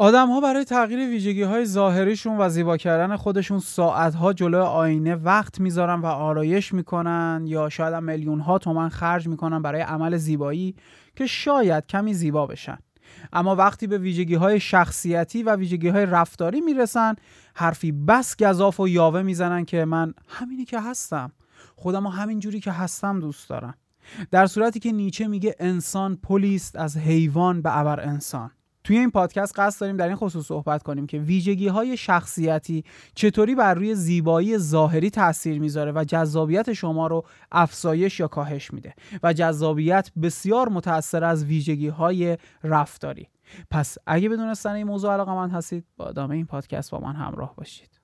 آدم ها برای تغییر ویژگی های ظاهریشون و زیبا کردن خودشون ساعت ها جلو آینه وقت می‌ذارن و آرایش می‌کنن یا شاید میلیون ها تومن خرج می‌کنن برای عمل زیبایی که شاید کمی زیبا بشن. اما وقتی به ویژگی های شخصیتی و ویژگی های رفتاری می‌رسن حرفی بس گذاف و یاوه می‌زنن که من همینی که هستم. خودم همین جوری که هستم دوست دارم. در صورتی که نیچه میگه انسان پلیست از حیوان به ابر انسان. توی این پادکست قصد داریم در این خصوص صحبت کنیم که ویژگی های شخصیتی چطوری بر روی زیبایی ظاهری تاثیر می‌ذاره و جذابیت شما رو افزایش یا کاهش میده و جذابیت بسیار متأثر از ویژگی های رفتاری. پس اگه بدونستن این موضوع علاقه من هستید با ادامه این پادکست با من همراه باشید.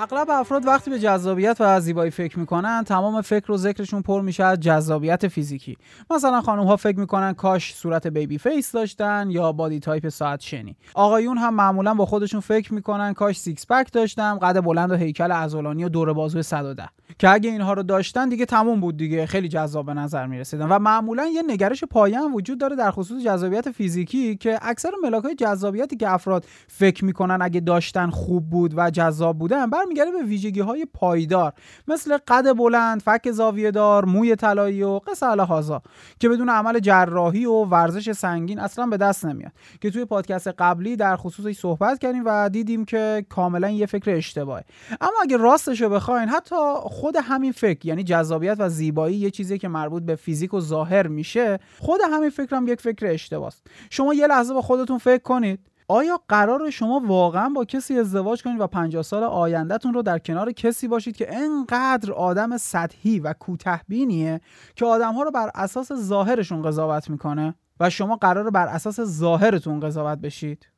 اغلب افراد وقتی به جذابیت و زیبایی فکر می‌کنن تمام فکر و ذکرشون پر میشه از جذابیت فیزیکی. مثلا خانم ها فکر می‌کنن کاش صورت baby face داشتن یا body type ساعت شنی. آقایون هم معمولا با خودشون فکر می‌کنن کاش six pack داشتم قد بلند و هیکل عضلانی و دور بازوی 110 که اگه اینها رو داشتن دیگه تموم بود دیگه خیلی جذاب به نظر می‌رسیدن. و معمولا یه نگرش پایه وجود داره در خصوص جذابیت فیزیکی که اکثر ملاک جذابیتی که افراد فکر می‌کنن اگه داشتن خوب بود و جذاب بودن برمیگرده به ویژگی های پایدار مثل قد بلند، فک زاویه دار، موی طلایی و قصه هازا که بدون عمل جراحی و ورزش سنگین اصلا به دست نمیاد. که توی پادکست قبلی در خصوصش صحبت کردیم و دیدیم که کاملا یه فکر اشتباهه. اما اگه راستش رو بخواین حتی خود همین فکر یعنی جذابیت و زیبایی یه چیزی که مربوط به فیزیک و ظاهر میشه خود همین فکرم یک فکر اشتباهه شما یه لحظه با خودتون فکر کنید. آیا قرار شما واقعا با کسی ازدواج کنید و 50 سال آیندهتون رو در کنار کسی باشید که انقدر آدم سطحی و کوتهبینیه که آدمها رو بر اساس ظاهرشون قضاوت می‌کنه و شما قرار بر اساس ظاهرتون قضاوت بشید؟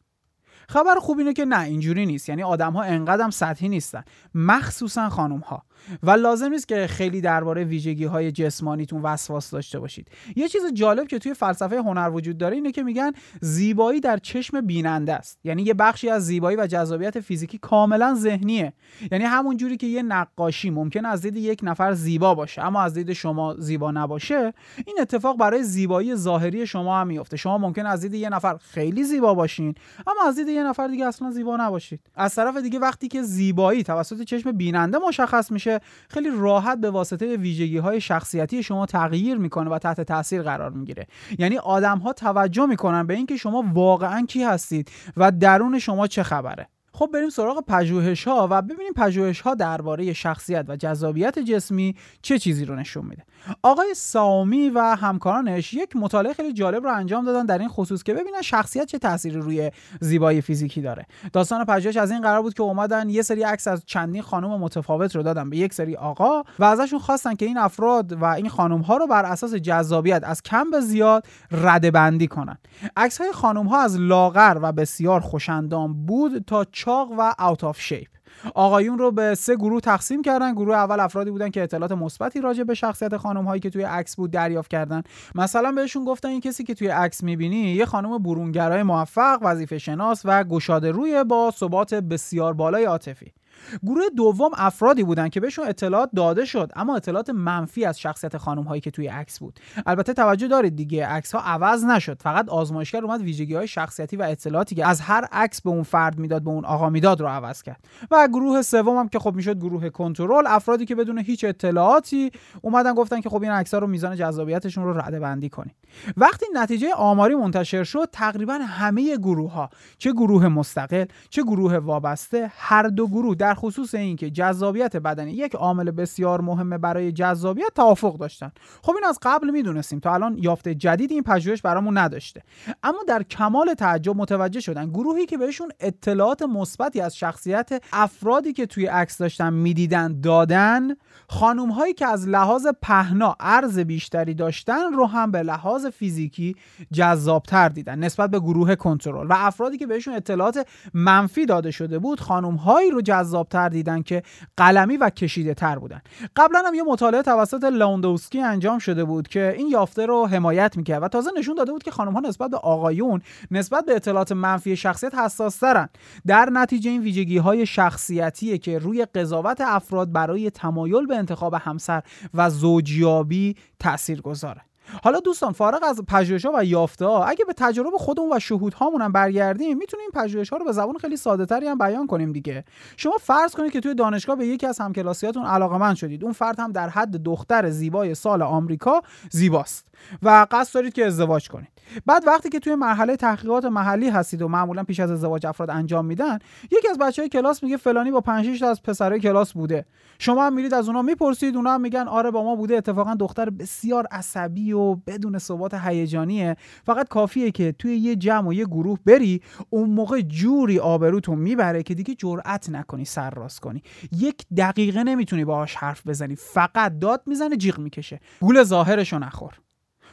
خبر خوب اینه که نه اینجوری نیست. یعنی آدم ها انقدر سطحی نیستن. مخصوصا خانم ها و لازم نیست که خیلی درباره ویژگی های جسمانیتون وسواس داشته باشید. یه چیز جالب که توی فلسفه هنر وجود داره اینه که میگن زیبایی در چشم بیننده است. یعنی یه بخشی از زیبایی و جذابیت فیزیکی کاملا ذهنیه. یعنی همون جوری که یه نقاشی ممکن از دید یک نفر زیبا باشه اما از دید شما زیبا نباشه این اتفاق برای زیبایی ظاهری شما هم میفته شما ممکن از دید یه نفر خیلی زیبا باشین اما از دید یه نفر دیگه اصلا زیبا نباشید. از طرف دیگه وقتی که زیبایی توسط چشم بیننده مشخص میشه خیلی راحت به واسطه ویژگی های شخصیتی شما تغییر می‌کنه و تحت تاثیر قرار می‌گیره. یعنی آدم ها توجه می‌کنن به اینکه شما واقعا کی هستید و درون شما چه خبره. خب بریم سراغ پژوهش ها و ببینیم پژوهش ها درباره شخصیت و جذابیت جسمی چه چیزی رو نشون میده. آقای سامی و همکارانش یک مطالعه خیلی جالب رو انجام دادن در این خصوص که ببینن شخصیت چه تأثیری روی زیبایی فیزیکی داره. داستان پژوهش از این قرار بود که اومدن یه سری عکس از چندین خانم متفاوت رو دادن به یک سری آقا و ازشون خواستن که این افراد و این خانم ها رو بر اساس جذابیت از کم به زیاد رده بندی کنن. عکس های خانم ها از لاغر و بسیار خوشندام بود تا چاق و اوت آف شیپ آقایون رو به سه گروه تقسیم کردن. گروه اول افرادی بودن که اطلاعات مثبتی راجع به شخصیت خانم هایی که توی عکس بود دریافت کردن. مثلا بهشون گفتن این کسی که توی عکس می‌بینی یه خانم برونگرای موفق وظیفه شناس و گشاده روی با ثبات بسیار بالای عاطفی. گروه دوم افرادی بودن که بهشون اطلاعات داده شد اما اطلاعات منفی از شخصیت خانم هایی که توی عکس بود. البته توجه دارید دیگه عکس ها عوض نشد. فقط آزمایشگر اومد ویژگی های شخصیتی و اطلاعاتی که از هر عکس به اون فرد می‌داد به اون آقا می‌داد رو عوض کرد. و گروه سوم هم که خب می‌شد گروه کنترل افرادی که بدون هیچ اطلاعاتی اومدن گفتن که خب این عکس رو میزان جذابیتشون رو رده بندی کنید وقتی نتیجه آماری منتشر شد تقریبا همه گروه ها چه گروه مستقل چه گروه وابسته هر دو گروه در خصوص اینکه جذابیت بدنی یک عامل بسیار مهمه برای جذابیت توافق داشتن. خب این از قبل می‌دونستیم تا الان یافته جدید این پژوهش برامون نداشته. اما در کمال تعجب متوجه شدن گروهی که بهشون اطلاعات مثبتی از شخصیت افرادی که توی عکس داشتن می‌دیدن دادن خانم هایی که از لحاظ پهنا عرض بیشتری داشتن رو هم به لحاظ فیزیکی جذابتر دیدن نسبت به گروه کنترل. و افرادی که بهشون اطلاعات منفی داده شده بود خانم هایی رو جذاب جذابتر دیدن که قلمی و کشیده تر بودن. قبلا هم یه مطالعه توسط لاوندوسکی انجام شده بود که این یافته رو حمایت می‌کرد و تازه نشون داده بود که خانم ها نسبت به آقایون نسبت به اطلاعات منفی شخصیت حساس ترن در نتیجه این ویژگی های شخصیتیه که روی قضاوت افراد برای تمایل به انتخاب همسر و زوجیابی تأثیر گذاره حالا دوستان فارغ از پژوهش ها و یافته ها اگه به تجربه خودمون و شهود هامون هم برگردیم می‌تونیم این پژوهش ها رو به زبان خیلی ساده تری هم بیان کنیم دیگه. شما فرض کنید که توی دانشگاه به یکی از همکلاسیاتون علاقمند شدید. اون فرد هم در حد دختر زیبای سال آمریکا زیباست و قصد دارید که ازدواج کنید. بعد وقتی که توی مرحله تحقیقات محلی هستید و معمولا پیش از ازدواج افراد انجام میدن یکی از بچه های کلاس میگه فلانی با 5 تا از پسرای کلاس بوده. شما هم میرید از اونها می‌پرسید اونها هم میگن آره با ما بوده اتفاقا دختر بسیار عصبی و بدون ثبات هیجانیه. فقط کافیه که توی یه جمع و یه گروه بری اون موقع جوری آبروتون می‌بره که دیگه جرأت نکنی سر راست کنی. یک دقیقه نمی‌تونی باهاش حرف بزنی فقط داد می‌زنه جیغ می‌کشه. گول ظاهرشو نخور.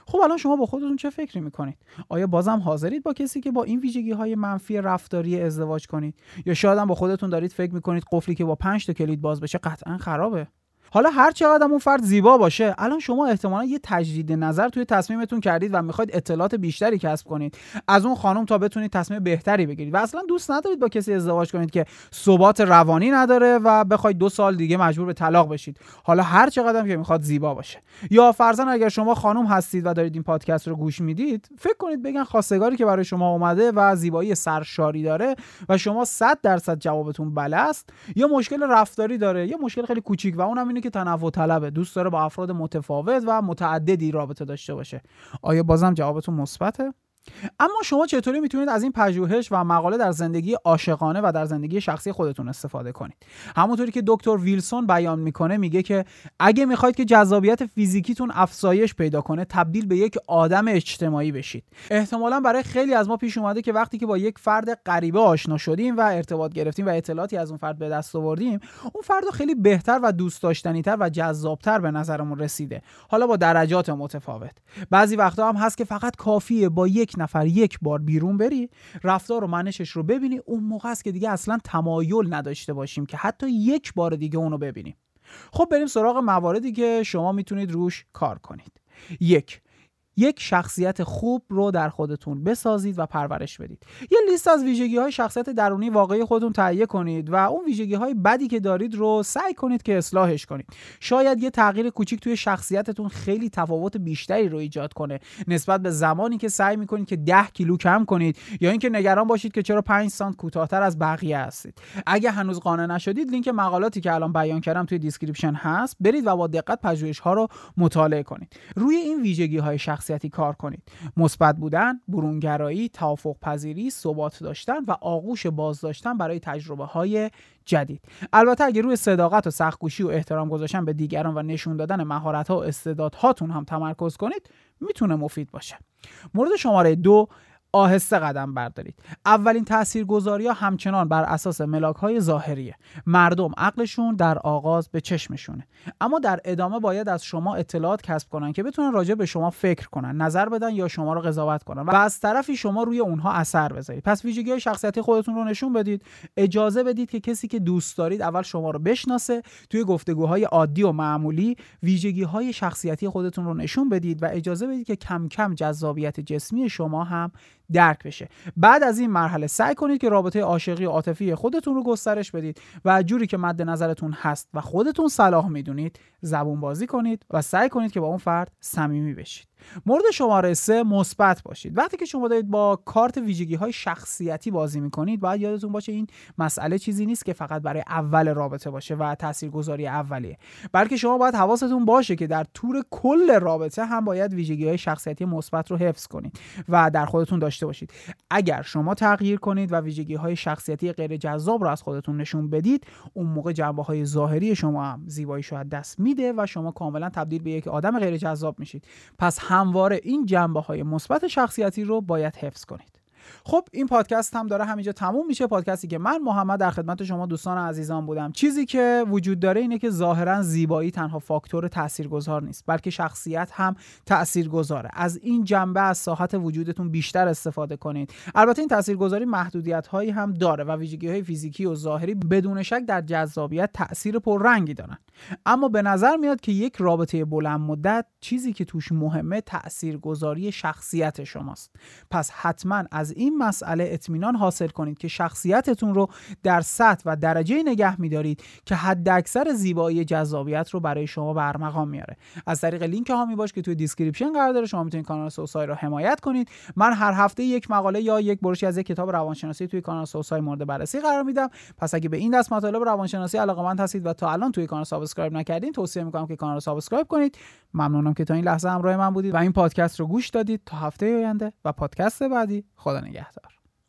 خب الان شما با خودتون چه فکری می‌کنید؟ آیا بازم حاضرید با کسی که با این ویژگی های منفی رفتاری ازدواج کنید؟ یا شاید هم با خودتون دارید فکر می‌کنید قفلی که با 5 تا کلید باز بشه قطعا خرابه؟ حالا هر چقدر اون فرد زیبا باشه الان شما احتمالا یه تجدید نظر توی تصمیمتون کردید و می‌خواید اطلاعات بیشتری کسب کنید. از اون خانم تا بتونید تصمیم بهتری بگیرید. و اصلا دوست ندارید با کسی ازدواج کنید که ثبات روانی نداره و بخواید دو سال دیگه مجبور به طلاق بشید. حالا هر چقدر که می‌خواد زیبا باشه. یا فرضاً اگر شما خانم هستید و دارید این پادکست رو گوش می‌دید فکر کنید بگن خواستگاری که برای شما اومده و زیبایی سرشاری داره و شما 100 درصد جوابتون بله یا مشکل رفتاری داره یا مشکل خیلی کوچیک و اونم اینه که تنوع طلبه. دوست داره با افراد متفاوت و متعددی رابطه داشته باشه. آیا بازم جوابتون مثبته؟ اما شما چطوری می‌تونید از این پژوهش و مقاله در زندگی عاشقانه و در زندگی شخصی خودتون استفاده کنید؟ همونطوری که دکتر ویلسون بیان می‌کنه میگه که اگه می‌خواید که جذابیت فیزیکیتون افزایش پیدا کنه تبدیل به یک آدم اجتماعی بشید. احتمالا برای خیلی از ما پیش اومده که وقتی که با یک فرد غریبه آشنا شدیم و ارتباط گرفتیم و اطلاعاتی از اون فرد به دست آوردیم اون فرد خیلی بهتر و دوست داشتنیتر و جذابتر به نظرمون رسیده. حالا با درجات متفاوت. بعضی وقتا هم هست که فقط کافیه با یک نفر یک بار بیرون بری رفتار و منشش رو ببینی. اون موقع است که دیگه اصلا تمایل نداشته باشیم که حتی یک بار دیگه اونو ببینیم. خب بریم سراغ مواردی که شما می‌تونید روش کار کنید. یک یک شخصیت خوب رو در خودتون بسازید و پرورش بدید. یه لیست از ویژگی های شخصیت درونی واقعی خودتون تهیه کنید و اون ویژگی های بدی که دارید رو سعی کنید که اصلاحش کنید. شاید یه تغییر کوچیک توی شخصیتتون خیلی تفاوت بیشتری رو ایجاد کنه. نسبت به زمانی که سعی می‌کنید که 10 کیلو کم کنید یا اینکه نگران باشید که چرا 5 سانت کوتاهتر از بقیه هستید. اگه هنوز قانع نشدید لینک مقالاتی که الان بیان کردم توی description هست. برید و با دقت پژوهش ها رو مطالعه کنید. روی این ویژگی های شخصیتی کار کنید. مثبت بودن برونگرایی توافق پذیری ثبات داشتن و آغوش باز داشتن برای تجربه های جدید. البته اگر روی صداقت و سختگوشی و احترام گذاشتن به دیگران و نشون دادن مهارت ها و استعدادهاتون هم تمرکز کنید می‌تونه مفید باشه. مورد شماره دو آهسته قدم بردارید. اولین تاثیرگذاری ها همچنان بر اساس ملاک های ظاهریه. مردم عقلشون در آغاز به چشمشونه. اما در ادامه باید از شما اطلاعات کسب کنن که بتونن راجع به شما فکر کنن نظر بدن یا شما رو قضاوت کنن. و از طرفی شما روی اونها اثر بذارید. پس ویژگی های شخصیتی خودتون رو نشون بدید. اجازه بدید که کسی که دوست دارید اول شما رو بشناسه توی گفتگوهای عادی و معمولی ویژگی های شخصیتی خودتون رو نشون بدید و اجازه بدید که کم کم جذابیت جسمی شما هم درک بشه. بعد از این مرحله سعی کنید که رابطه عاشقی و عاطفی خودتون رو گسترش بدید و جوری که مد نظرتون هست و خودتون صلاح می‌دونید زبون بازی کنید و سعی کنید که با اون فرد صمیمی بشید. مورد شماره سه مثبت باشید. وقتی که شما دارید با کارت ویژگی های شخصیتی بازی می‌کنید باید یادتون باشه این مسئله چیزی نیست که فقط برای اول رابطه باشه و تاثیرگذاری اولیه. بلکه شما باید حواستون باشه که در طول کل رابطه هم باید ویژگی های شخصیتی مثبت رو حفظ کنید و در خودتون داشته باشید. اگر شما تغییر کنید و ویژگی های شخصیتی غیر جذاب رو از خودتون نشون بدید اون موقع جنبه های ظاهری شما هم زیبایی شاید دست میده و شما کاملا تبدیل به یک آدم غیر جذاب میشید. پس همواره این جنبه های مثبت شخصیتی رو باید حفظ کنید. خب این پادکست هم داره همینجا تموم میشه. پادکستی که من محمد در خدمت شما دوستان عزیزان بودم. چیزی که وجود داره اینه که ظاهرا زیبایی تنها فاکتور تاثیرگذار نیست بلکه شخصیت هم تاثیرگذاره. از این جنبه از ساحت وجودتون بیشتر استفاده کنید. البته این تاثیرگذاری محدودیت هایی هم داره و ویژگی های فیزیکی و ظاهری بدون شک در جذابیت تاثیر پررنگی دارن. اما به نظر میاد که یک رابطه بلند مدت چیزی که توش مهمه تاثیرگذاری شخصیت شماست. پس حتما از این مسئله اطمینان حاصل کنید که شخصیتتون رو در سطح و درجه نگه میدارید که حداکثر زیبایی جذابیت رو برای شما به ارمغان میاره از طریق لینک حامی باش که توی description قرار داره شما می‌تونید کانال سوسای رو حمایت کنید. من هر هفته یک مقاله یا یک برشی از یک کتاب روانشناسی توی کانال سوسای مورد بررسی قرار میدم. پس اگه به این دست مطالب روانشناسی علاقه‌مند هستید و تا الان توی کانال subscribe نکردین توصیه می‌کنم که کانال subscribe کنید. ممنونم که تا این لحظه همراه من بودید و این پادکست رو گوش دادید. تا هفته آینده و پادکست بعدی. خدا نگهدار.